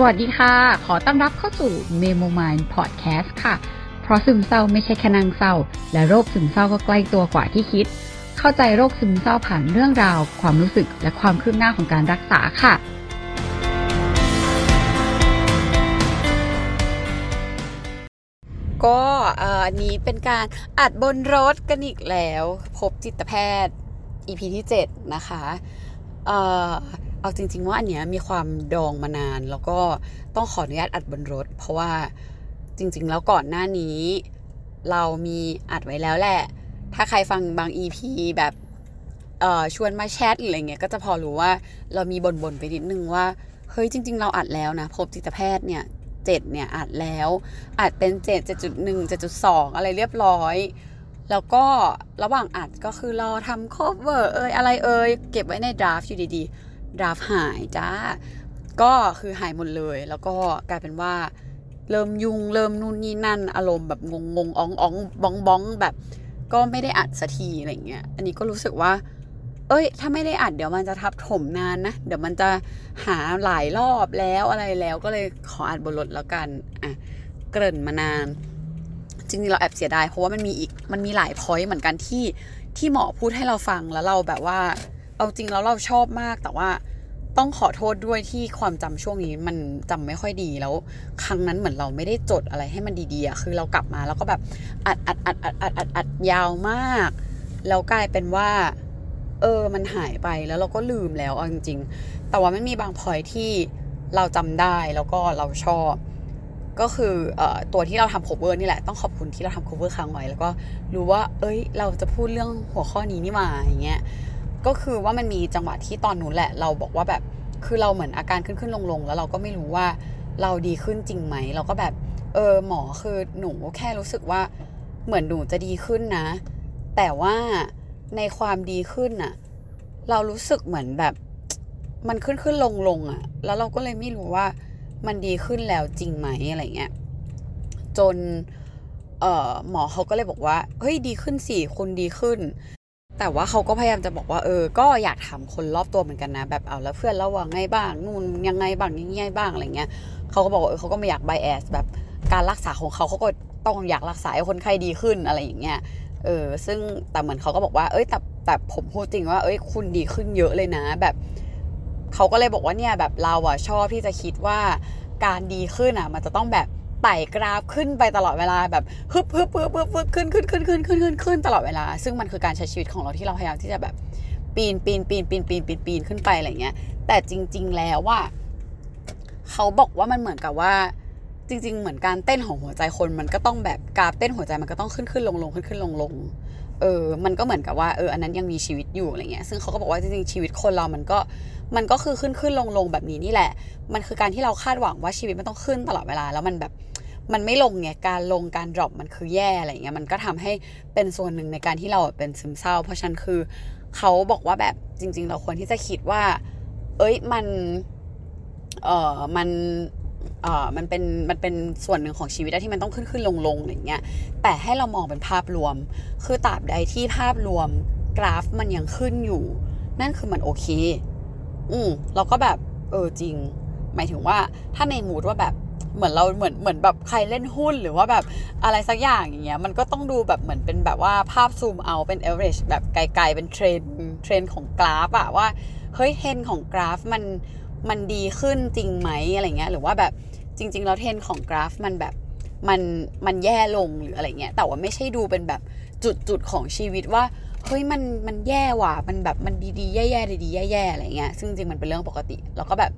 สวัสดีค่ะ ขอต้อนรับเข้าสู่ Memo Mind Podcast ค่ะ เพราะซึมเศร้าไม่ใช่แค่นางเศร้า และโรคซึมเศร้าก็ใกล้ตัวกว่าที่คิด เข้าใจโรคซึมเศร้าผ่านเรื่องราว ความรู้สึกและความคืบหน้าของการรักษาค่ะ ก็เอ่ออันนี้เป็นการอัดบนรถกันอีกแล้ว พบจิตแพทย์ EP ที่ 7 นะคะ เอ่อ เอาจริง ๆ ว่าอันเนี้ยมีความดองมานาน แล้วก็ต้องขออนุญาตอัดบนรถ เพราะว่าจริง ๆ แล้วก่อนหน้านี้ เรามีอัดไว้แล้วแหละ ถ้าใครฟังบาง EP แบบเออชวนมาแชทหรืออะไรเงี้ยก็จะพอรู้ว่าเรามีบ่นๆไปนิดนึงว่า เฮ้ยจริง ๆ เราอัดแล้วนะ พบจิตแพทย์เนี่ยเจ็ดเนี่ยอัดแล้วอัดเป็นเจ็ดเจ็ดจุดหนึ่งเจ็ดจุดสองอะไรเรียบร้อย แล้วก็ระหว่างอัดก็คือรอทำ cover เอยอะไรเอยเก็บไว้ในดราฟอยู่ดีๆ ดราฟหายจ้า ก็คือหายหมดเลย แล้วก็กลายเป็นว่า เริ่มยุงเริ่มนู่นนี่นั่น อารมณ์แบบงงงๆอ่องอ่องบ้องบ้องแบบ ก็ไม่ได้อัดสักทีอะไรเงี้ย อันนี้ก็รู้สึกว่า เอ้ย ถ้าไม่ได้อัดเดี๋ยวมันจะทับถมนานนะ เดี๋ยวมันจะหาหลายรอบแล้วอะไรแล้วก็เลยขออัดบนรถแล้วกัน อะ เกริ่นมานานจริงๆเราแอบเสียดายเพราะว่ามันมีอีกมันมีหลายพอยต์เหมือนกันที่ที่หมอพูดให้เราฟังแล้วเราแบบว่า เอาจริงแล้วเราชอบมากแต่ว่าต้องขอโทษด้วยที่ความจำช่วงนี้มันจำไม่ค่อยดีแล้ว ครั้งนั้นเหมือนเราไม่ได้จดอะไรให้มันดีๆอะคือเรากลับมาแล้วก็แบบอัดอัดอัดอัดอัดอัดอัดยาวมาก แล้วกลายเป็นว่า เออมันหายไปแล้วเราก็ลืมแล้วเอาจริงๆ แต่ว่าไมันมีบางพอยที่เราจำได้แล้วก็เราชอบ ก็คืออตัวที่เราทำ cover นี่แหละต้องขอบคุณที่เราทำ cover ค้างไว้แล้วก็รู้ว่า เอ้ย เราจะพูดเรื่องหัวข้อนี้นี่มาอย่างเงี้ย ก็คือว่ามันมีจังหวะที่ตอนนู้นแหละ เราบอกว่าแบบคือเราเหมือนอาการขึ้นขึ้นลงลงแล้วเราก็ไม่รู้ว่าเราดีขึ้นจริงไหม เราก็แบบเออหมอคือหนูแค่รู้สึกว่าเหมือนหนูจะดีขึ้นนะ แต่ว่าในความดีขึ้นน่ะ เรารู้สึกเหมือนแบบมันขึ้นขึ้นลงลงอะแล้วเราก็เลยไม่รู้ว่ามันดีขึ้นแล้วจริงไหมอะไรเงี้ยจนเออหมอเขาก็เลยบอกว่าเฮ้ยดีขึ้นสิคุณดีขึ้น แต่ว่าเขาก็พยายามจะบอกว่าเออ ก็อยากถามคนรอบตัวเหมือนกันนะ แบบเอาแล้วเพื่อนเราว่าไงบ้างนู่นยังไงบ้างยังไงบ้างอะไรเงี้ยเขาก็บอกเออเขาก็ไม่อยากไบแอสแบบการรักษาของเขาเขาก็ต้องอยากรักษาให้คนไข้ดีขึ้นอะไรอย่างเงี้ยเออซึ่งแต่เหมือนเขาก็บอกว่าเอ้ยแต่แต่ผมพูดจริงว่าเอ้ยคุณดีขึ้นเยอะเลยนะ แบบเขาก็เลยบอกว่าเนี่ยแบบเราอะชอบที่จะคิดว่าการดีขึ้นอะมันจะต้องแบบ ไต่กราฟขึ้นไปตลอดเวลาแบบฮึบฮึบฮึบฮึบฮึบขึ้นขึ้นขึ้นขึ้นขึ้นขึ้นขึ้นตลอดเวลา ซึ่งมันคือการใช้ชีวิตของเราที่เราพยายามที่จะแบบปีนปีนปีนปีนปีนปีนปีนขึ้นไปอะไรเงี้ย แต่จริง ๆ แล้วว่า เขาบอกว่ามันเหมือนกับว่า จริง ๆ เหมือนการเต้นของหัวใจคนมันก็ต้องแบบกราฟเต้นหัวใจมันก็ต้องขึ้นขึ้นลงลงขึ้นขึ้นลงลง เออ มันก็เหมือนกับว่าเอออันนั้นยังมีชีวิตอยู่อะไรเงี้ย ซึ่งเขาก็บอกว่าจริงๆชีวิตคนเรามันก็มันก็คือขึ้นขึ้นลงลงแบบนี้นี่แหละ มันคือการที่เราคาดหวังว่าชีวิตมันต้องขึ้นตลอดเวลาแล้วมันแบบมันไม่ลงไงการลงการดรอปมันคือแย่อะไรเงี้ยมันก็ทำให้เป็นส่วนหนึ่งในการที่เราเป็นซึมเศร้า เพราะฉันคือเขาบอกว่าแบบจริง ๆ เราควรที่จะคิดว่า เอ้ยมันเออมัน มันเป็นมันเป็นส่วนหนึ่งของชีวิตที่มันต้องขึ้นขึ้นลงลงอะไรเงี้ยแต่ให้เรามองเป็นภาพรวม คือตราบใดที่ภาพรวมกราฟมันยังขึ้นอยู่ นั่นคือมันโอเค อืมเราก็แบบเออจริง หมายถึงว่าถ้าในมูดว่าแบบเหมือนเราเหมือนเหมือนแบบใครเล่นหุ้นหรือว่าแบบอะไรสักอย่างอย่างเงี้ยมันก็ต้องดูแบบเหมือนเป็นแบบว่าภาพซูมเอาเป็น average แบบไกลๆเป็นเทรนเทรนของกราฟอะว่าเฮ้ยเทรนของกราฟมัน มันดีขึ้นจริงไหมอะไรเงี้ยหรือว่าแบบจริง ๆ แล้วเทรนของกราฟมันแบบมันมันแย่ลงหรืออะไรเงี้ยแต่ว่าไม่ใช่ดูเป็นแบบจุดๆของชีวิตว่าเฮ้ยมันมันแย่ว่ะมันแบบมันดีๆแย่ๆดีๆแย่ๆอะไรเงี้ยซึ่งจริงมันเป็นเรื่องปกติ แล้วก็แบบ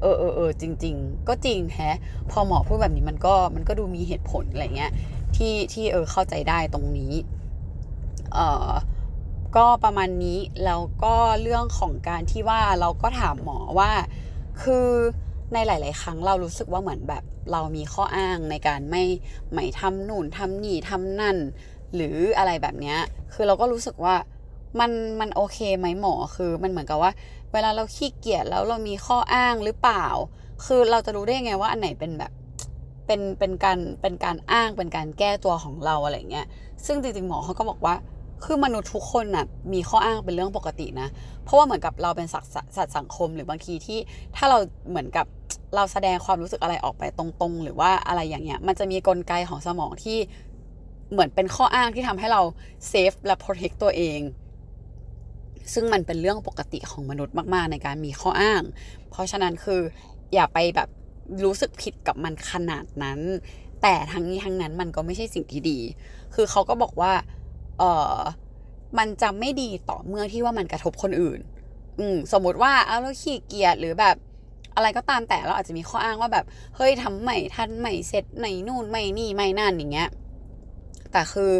เออเออเออจริง ๆ ก็จริงแฮะพอหมอพูดแบบนี้มันก็มันก็ดูมีเหตุผลอะไรเงี้ยที่ที่เออเข้าใจได้ตรงนี้เออก็ประมาณนี้แล้วก็เรื่องของการที่ว่าเราก็ถามหมอว่า คือในหลาย ๆ ครั้งเรารู้สึกว่าเหมือนแบบเรามีข้ออ้างในการไม่ไม่ทำนู่นทำนี่ทำนั่น หรืออะไรแบบเนี้ยคือเราก็รู้สึกว่ามันมันโอเคไหมหมอคือมันเหมือนกับว่า เวลาเราขี้เกียจแล้วเรามีข้ออ้างหรือเปล่า คือเราจะรู้ได้ไงว่าอันไหนเป็นแบบเป็นเป็นการเป็นการอ้างเป็นการแก้ตัวของเราอะไรเงี้ยซึ่งจริง ๆ หมอเขาก็บอกว่า คือมนุษย์ทุกคนน่ะมีข้ออ้างเป็นเรื่องปกตินะ เพราะว่าเหมือนกับเราเป็นสัตว์สัตว์สังคมหรือบางทีที่ถ้าเราเหมือนกับเราแสดงความรู้สึกอะไรออกไปตรงๆ หรือว่าอะไรอย่างเงี้ย มันจะมีกลไกของสมองที่เหมือนเป็นข้ออ้างที่ทำให้เราเซฟและโปรเทคตัวเอง ซึ่งมันเป็นเรื่องปกติของมนุษย์มากๆ ในการมีข้ออ้าง เพราะฉะนั้นคืออย่าไปแบบรู้สึกผิดกับมันขนาดนั้น แต่ทั้งนี้ทั้งนั้นมันก็ไม่ใช่สิ่งที่ดี คือเขาก็บอกว่า เออมันจะไม่ดีต่อเมื่อที่ว่ามันกระทบคนอื่น อืมสมมติว่าเอาเราขี้เกียจหรือแบบอะไรก็ตามแต่เราอาจจะมีข้ออ้างว่าแบบ เฮ้ยทำใหม่ทันใหม่เสร็จไหนนู่นไม่นี่ไม่นั่นอย่างเงี้ยแต่คือ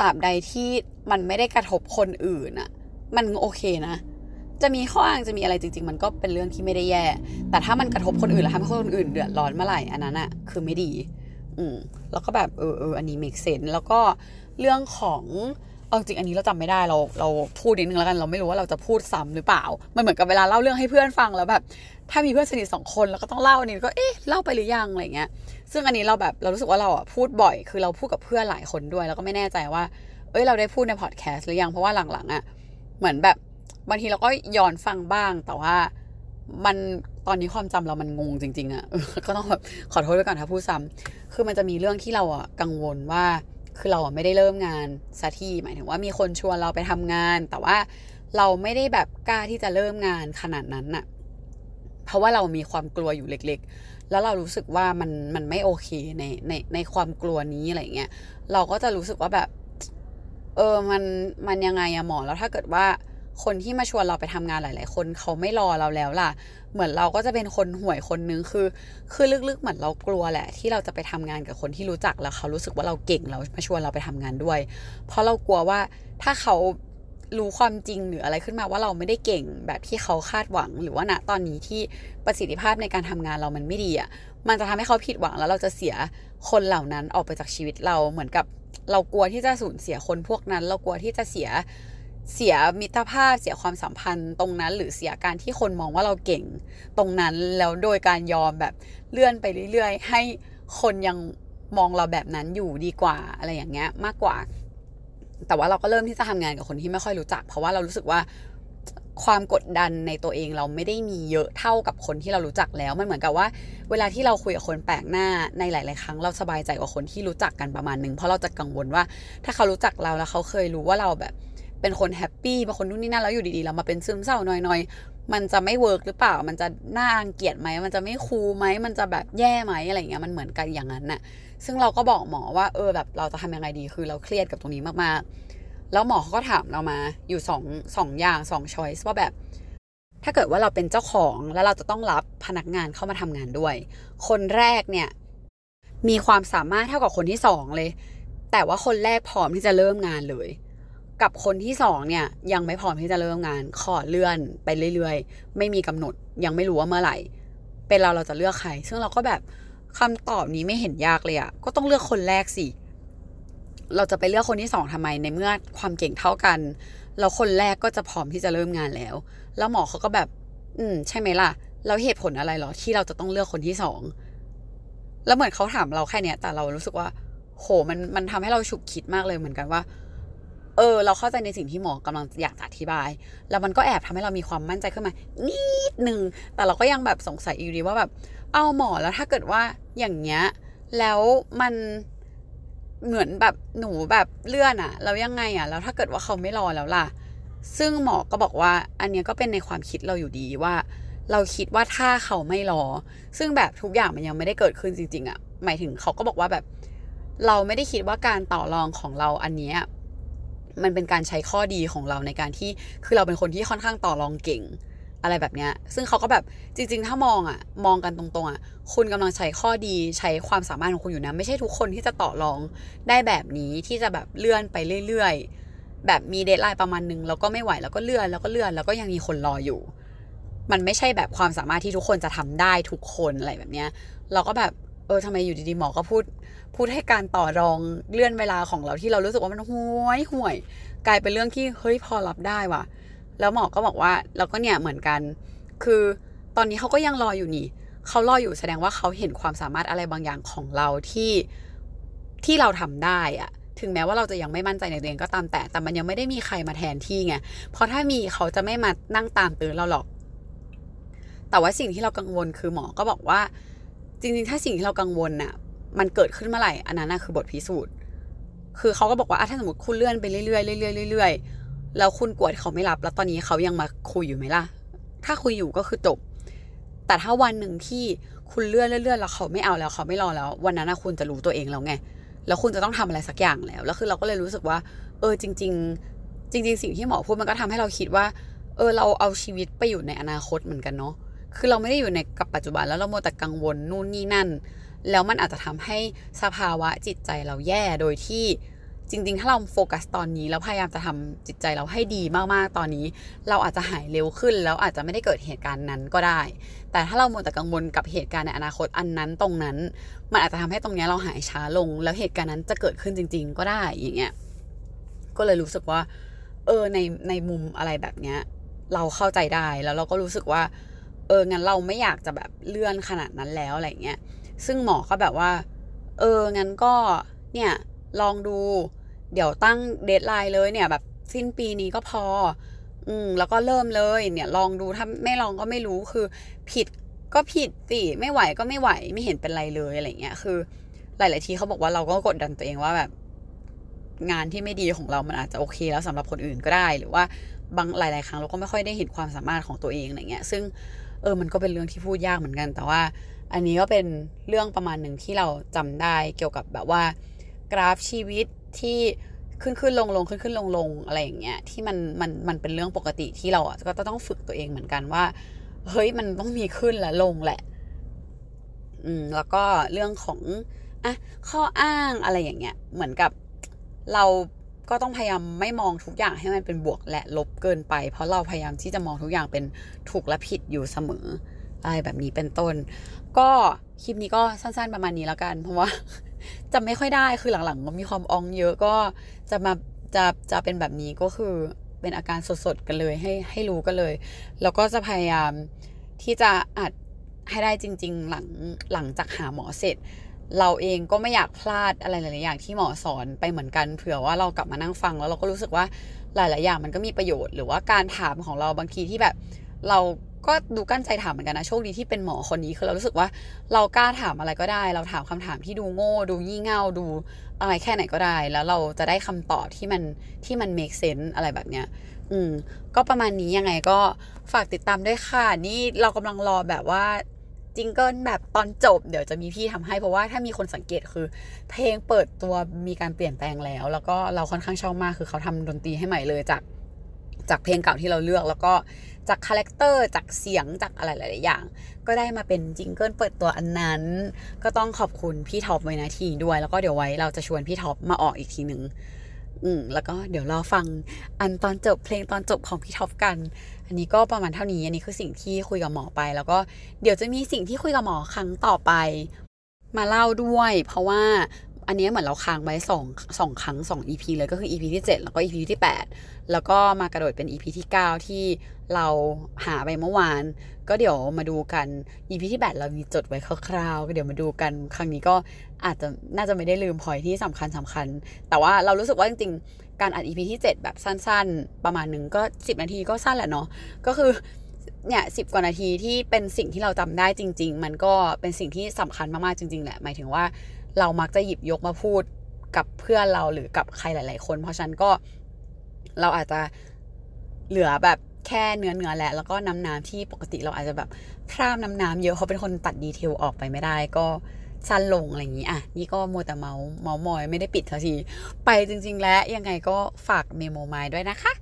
ตราบใดที่มันไม่ได้กระทบคนอื่นอะมันโอเคนะ จะมีข้ออ้างจะมีอะไรจริง ๆ มันก็เป็นเรื่องที่ไม่ได้แย่ แต่ถ้ามันกระทบคนอื่นแล้วทำให้คนอื่นเดือดร้อนเมื่อไหร่อันนั้นอะคือไม่ดี อืมแล้วก็แบบเออเอออันนี้ make sense แล้วก็ เรื่องของเอาจริงอันนี้เราจำไม่ได้เราเราพูดนิดนึงแล้วกันเราไม่รู้ว่าเราจะพูดซ้ำหรือเปล่า มันเหมือนกับเวลาเล่าเรื่องให้เพื่อนฟังแล้วแบบถ้ามีเพื่อนสนิทสองคนแล้วก็ต้องเล่าอันนี้ก็เอ๊ะเล่าไปหรือยังอะไรเงี้ย ซึ่งอันนี้เราแบบเรารู้สึกว่าเราอะพูดบ่อย คือเราพูดกับเพื่อนหลายคนด้วย แล้วก็ไม่แน่ใจว่า เอ้ยเราได้พูดในพอดแคสต์หรือยังเพราะว่าหลังๆอะเหมือนแบบบางทีเราก็ย้อนฟังบ้างแต่ว่ามันตอนนี้ความจำเรามันงงจริง ๆอะ่ะก็ต้องแบบขอโทษไว้ก่อนถ้าพูดซ้ำคือมันจะมีเรื่องที่เราอะกังวลว่า คือเราไม่ได้เริ่มงานสักทีหมายถึงว่ามีคนชวนเราไปทำงาน แต่ว่าเราไม่ได้แบบกล้าที่จะเริ่มงานขนาดนั้นน่ะ เพราะว่าเรามีความกลัวอยู่เล็ก ๆ แล้วเรารู้สึกว่ามันมันไม่โอเคในในในความกลัวนี้อะไรเงี้ย เราก็จะรู้สึกว่าแบบ เออมันมันยังไงอะหมอแล้วถ้าเกิดว่า คนที่มาชวนเราไปทำงานหลาย ๆ คนเขาไม่รอเราแล้วล่ะ เหมือนเราก็จะเป็นคนห่วยคนนึงคือ คือลึก ๆ เหมือนเรากลัวแหละ ที่เราจะไปทำงานกับคนที่รู้จักแล้วเขารู้สึกว่าเราเก่งเรามาชวนเราไปทำงานด้วย เพราะเรากลัวว่าถ้าเขารู้ความจริงหรืออะไรขึ้นมาว่าเราไม่ได้เก่งแบบที่เขาคาดหวัง หรือว่าณตอนนี้ที่ประสิทธิภาพในการทำงานเรามันไม่ดีอะมันจะทำให้เขาผิดหวังแล้วเราจะเสียคนเหล่านั้นออกไปจากชีวิตเราเหมือนกับ เรากลัวที่จะสูญเสียคนพวกนั้น เรากลัวที่จะเสีย เสียมิตรภาพเสียความสัมพันธ์ตรงนั้น หรือเสียการที่คนมองว่าเราเก่งตรงนั้นแล้วโดยการยอมแบบเลื่อนไปเรื่อยๆ ให้คนยังมองเราแบบนั้นอยู่ดีกว่าอะไรอย่างเงี้ยมากกว่า แต่ว่าเราก็เริ่มที่จะทำงานกับคนที่ไม่ค่อยรู้จัก เพราะว่าเรารู้สึกว่าความกดดันในตัวเองเราไม่ได้มีเยอะเท่ากับคนที่เรารู้จักแล้ว มันเหมือนกับว่า เวลาที่เราคุยกับคนแปลกหน้าในหลาย ๆ ครั้งเราสบายใจกว่าคนที่รู้จักกันประมาณนึงเพราะเราจะกังวลว่า ถ้าเขารู้จักเราแล้วเขาเคยรู้ว่าเราแบบ เป็นคน happy เป็นคนนู่นนี่นั่นแล้วอยู่ดีๆเรามาเป็นซึมเศร้าหน่อยๆมันจะไม่ work หรือเปล่า มันจะน่ารังเกียจไหมมันจะไม่ cool ไหมมันจะแบบแย่ไหมอะไรเงี้ยมันเหมือนกันอย่างนั้นน่ะซึ่งเราก็บอกหมอว่าเออแบบเราจะทำยังไงดีคือเราเครียดกับตรงนี้มากๆ แล้วหมอเขาก็ถามเรามาอยู่สองสองอย่างสอง choice ว่าแบบถ้าเกิดว่าเราเป็นเจ้าของแล้วเราจะต้องรับพนักงานเข้ามาทำงานด้วย คนแรกเนี่ยมีความสามารถเท่ากับคนที่สองเลย แต่ว่าคนแรกพร้อมที่จะเริ่มงานเลย กับคนที่สองเนี่ยยังไม่พร้อมที่จะเริ่มงาน ขอเลื่อนไปเรื่อยๆ ไม่มีกำหนดยังไม่รู้ว่าเมื่อไหร่ เป็นเราเราจะเลือกใคร ซึ่งเราก็แบบคำตอบนี้ไม่เห็นยากเลยอะก็ต้องเลือกคนแรกสิ เราจะไปเลือกคนที่สองทำไมในเมื่อความเก่งเท่ากันแล้วคนแรกก็จะพร้อมที่จะเริ่มงานแล้ว แล้วหมอเขาก็แบบ อืม ใช่ไหมล่ะ แล้วเหตุผลอะไรหรอที่เราจะต้องเลือกคนที่สอง แล้วเหมือนเขาถามเราแค่เนี้ย แต่เรารู้สึกว่า โห มัน มันทำให้เราฉุกคิดมากเลยเหมือนกันว่า เออ เราเข้าใจในสิ่งที่หมอกำลังอยากจะอธิบาย แล้วมันก็แอบทำให้เรามีความมั่นใจขึ้นมา นิดนึง แต่เราก็ยังแบบสงสัยอยู่ดีว่าแบบ เอาหมอแล้วถ้าเกิดว่าอย่างเงี้ย แล้วมันเหมือนแบบหนูแบบเลื่อนอะแล้วยังไงอะแล้วถ้าเกิดว่าเขาไม่รอแล้วล่ะ ซึ่งหมอก็บอกว่า อันเนี้ยก็เป็นในความคิดเราอยู่ดีว่า เราคิดว่าถ้าเขาไม่รอ ซึ่งแบบทุกอย่างมันยังไม่ได้เกิดขึ้นจริง ๆอะหมายถึงเขาก็บอกว่าแบบ เราไม่ได้คิดว่าการต่อรองของเราอันเนี้ย มันเป็นการใช้ข้อดีของเราในการที่คือเราเป็นคนที่ค่อนข้างต่อรองเก่งอะไรแบบเนี้ย ซึ่งเขาก็แบบจริง ๆ ถ้ามองอะมองกันตรงๆอะคุณกำลังใช้ข้อดีใช้ความสามารถของคุณอยู่นะ ไม่ใช่ทุกคนที่จะต่อรองได้แบบนี้ที่จะแบบเลื่อนไปเรื่อยๆ แบบมีเดทไลน์ประมาณนึงแล้วก็ไม่ไหวแล้วก็เลื่อนแล้วก็เลื่อนแล้วก็ยังมีคนรออยู่ มันไม่ใช่แบบความสามารถที่ทุกคนจะทำได้ทุกคนอะไรแบบเนี้ย เราก็แบบ เออทำไมอยู่ดีๆหมอก็พูด พูดให้การต่อรองเลื่อนเวลาของเราที่เรารู้สึกว่ามันห่วยห่วย กลายเป็นเรื่องที่เฮ้ยพอรับได้ว่ะ แล้วหมอก็บอกว่าเราก็เนี่ยเหมือนกัน คือตอนนี้เขาก็ยังรออยู่นี่เขารออยู่แสดงว่าเขาเห็นความสามารถอะไรบางอย่างของเราที่ที่เราทำได้อะถึงแม้ว่าเราจะยังไม่มั่นใจในตัวเองก็ตามแต่ แต่มันยังไม่ได้มีใครมาแทนที่ไง เพราะถ้ามีเขาจะไม่มานั่งตามตื่นเราหรอก แต่ว่าสิ่งที่เรากังวลคือหมอก็บอกว่า จริงๆ ถ้าสิ่งที่เรากังวลน่ะ มันเกิดขึ้นเมื่อไหร่ อันนั้นน่ะคือบทพิสูจน์ คือเขาก็บอกว่าถ้าสมมติคุณเลื่อนไปเรื่อยๆเรื่อยๆเรื่อยๆแล้วคุณกลัวเขาไม่รับ แล้วตอนนี้เขายังมาคุยอยู่ไหมล่ะ ถ้าคุยอยู่ก็คือจบ แต่ถ้าวันหนึ่งที่คุณเลื่อนเลื่อนแล้วเขาไม่เอาแล้วเขาไม่รอแล้ว วันนั้นคุณจะรู้ตัวเองแล้วไง แล้วคุณจะต้องทำอะไรสักอย่างแล้ว แล้วคือเราก็เลยรู้สึกว่า เออจริง ๆ จริง ๆ สิ่งที่หมอพูดมันก็ทำให้เราคิดว่า เออเราเอาชีวิตไปอยู่ในอนาคตเหมือนกันเนาะ คือเราไม่ได้อยู่ในกับปัจจุบันแล้วเราโมแต่กังวลนู่นนี่นั่น แล้วมันอาจจะทำให้สภาวะจิตใจเราแย่โดยที่จริง ๆ ถ้าเราโฟกัสตอนนี้แล้วพยายามจะทำจิตใจเราให้ดีมากๆ ตอนนี้ เราอาจจะหายเร็วขึ้น แล้วอาจจะไม่ได้เกิดเหตุการณ์นั้นก็ได้ แต่ถ้าเราโมแต่กังวลกับเหตุการณ์ในอนาคตอันนั้นตรงนั้น มันอาจจะทำให้ตรงนี้เราหายช้าลง แล้วเหตุการณ์นั้นจะเกิดขึ้นจริง ๆ ก็ได้อย่างเงี้ยก็เลยรู้สึกว่า เออในในมุมอะไรแบบเนี้ย เราเข้าใจได้แล้วเราก็รู้สึกว่า เอองั้นเราไม่อยากจะแบบเลื่อนขนาดนั้นแล้วอะไรเงี้ยซึ่งหมอก็แบบว่า เอองั้นก็เนี่ยลองดู เดี๋ยวตั้งเดทไลน์เลยเนี่ย แบบสิ้นปีนี้ก็พอ อืมแล้วก็เริ่มเลยเนี่ย ลองดูถ้าไม่ลองก็ไม่รู้คือ ผิดก็ผิดสิไม่ไหวก็ไม่ไหวไม่เห็นเป็นไรเลยอะไรเงี้ยคือ หลาย ๆ ทีเขาบอกว่าเราก็กดดันตัวเองว่าแบบ งานที่ไม่ดีของเรามันอาจจะโอเค แล้วสำหรับคนอื่นก็ได้ หรือว่าบางหลาย ๆ ครั้งเราก็ไม่ค่อยได้เห็นความสามารถของตัวเองอะไรเงี้ย ซึ่ง เออมันก็เป็นเรื่องที่พูดยากเหมือนกัน แต่ว่า อันนี้ก็เป็นเรื่องประมาณหนึ่งที่เราจำได้เกี่ยวกับแบบว่า กราฟชีวิตที่ขึ้นขึ้นลงลงขึ้นขึ้นลงลงอะไรอย่างเงี้ยที่มันมันมันเป็นเรื่องปกติที่เราก็ต้องฝึกตัวเองเหมือนกันว่า เฮ้ยมันต้องมีขึ้นและลงแหละ อืมแล้วก็เรื่องของอะข้ออ้างอะไรอย่างเงี้ย เหมือนกับเรา ก็ต้องพยายามไม่มองทุกอย่างให้มันเป็นบวกและลบเกินไป เพราะเราพยายามที่จะมองทุกอย่างเป็นถูกและผิดอยู่เสมออะไรแบบนี้เป็นต้น ก็คลิปนี้ก็สั้นๆประมาณนี้แล้วกัน เพราะว่าจำไม่ค่อยได้คือหลังๆก็มีความอองเยอะก็จะมาจะจะเป็นแบบนี้ก็คือเป็นอาการสดๆกันเลยให้ให้รู้กันเลย แล้วก็จะพยายามที่จะอัดให้ได้จริง ๆ หลังหลังจากหาหมอเสร็จ เราเองก็ไม่อยากพลาดอะไรหลาย ๆ อย่างที่หมอสอนไปเหมือนกันเผื่อว่าเรากลับมานั่งฟังแล้วเราก็รู้สึกว่าหลาย ๆ อย่างมันก็มีประโยชน์หรือว่าการถามของเราบางทีที่แบบ เราก็ดูกั้นใจถามเหมือนกันนะโชคดีที่เป็นหมอคนนี้คือเรารู้สึกว่าเรากล้าถามอะไรก็ได้ เราถามคำถามที่ดูโง่ ดูยี่เง่าดูอะไรแค่ไหนก็ได้ แล้วเราจะได้คำตอบที่มันที่มัน make sense อะไรแบบเนี้ยอืมก็ประมาณนี้ยังไงก็ฝากติดตามด้วยค่ะ นี่เรากำลังรอแบบว่า jingle แบบตอนจบ เดี๋ยวจะมีพี่ทำให้เพราะว่าถ้ามีคนสังเกตคือ เพลงเปิดตัวมีการเปลี่ยนแปลงแล้ว แล้วก็เราค่อนข้างชอบมากคือเขาทำดนตรีให้ใหม่เลยจากจากเพลงเก่าที่เราเลือกแล้วก็จาก character จากเสียงจากอะไรหลาย ๆ อย่าง ก็ได้มาเป็น jingle เปิดตัวอันนั้น ก็ต้องขอบคุณพี่ท็อปไว้นะทีด้วย แล้วก็เดี๋ยวไว้เราจะชวนพี่ท็อปมาออกอีกทีหนึ่งอืมแล้วก็เดี๋ยวรอฟังอันตอนจบเพลงตอนจบของพี่ท็อปกัน อันนี้ก็ประมาณเท่านี้ อันนี้คือสิ่งที่คุยกับหมอไป แล้วก็เดี๋ยวจะมีสิ่งที่คุยกับหมอครั้งต่อไป มาเล่าด้วย เพราะว่าอันนี้เหมือนเราค้างไว้สองสองครั้งสอง EP เลยก็คือ EP ที่ 7 แล้วก็ EP ที่ 8 แล้วก็มากระโดดเป็น EP ที่ 9 ที่เราหาไปเมื่อวาน ก็เดี๋ยวมาดูกัน EP ที่ 8 เรามีจดไว้คร่าวๆก็เดี๋ยวมาดูกันครั้งนี้ก็อาจจะน่าจะไม่ได้ลืมพอยที่สำคัญสำคัญ แต่ว่าเรารู้สึกว่าจริงๆ การอัด EP ที่ 7 แบบสั้น ๆ ประมาณหนึ่งก็ 10 นาทีก็สั้นแหละเนาะก็คือเนี่ยสิบกว่านาทีที่เป็นสิ่งที่เราจำได้จริง ๆ มันก็เป็นสิ่งที่สำคัญมากๆจริง ๆ แหละ หมายถึงว่าเรามักจะหยิบยกมาพูดกับเพื่อนเราหรือกับใครหลาย ๆ คน เพราะฉะนั้นก็เราอาจจะเหลือแบบแค่เนื้อเนื้อแหละแล้วก็น้ำน้ำที่ปกติเราอาจจะแบบพร่ามน้ำน้ำเยอะเขาเป็นคนตัดดีเทลออกไปไม่ได้ก็ สั้นลงอะไรอย่างนี้อะนี่ก็มัวแต่เมาเมามอยไม่ได้ปิดทันที ไปจริง ๆ แล้วยังไงก็ฝากเมโมไมด้วยนะคะ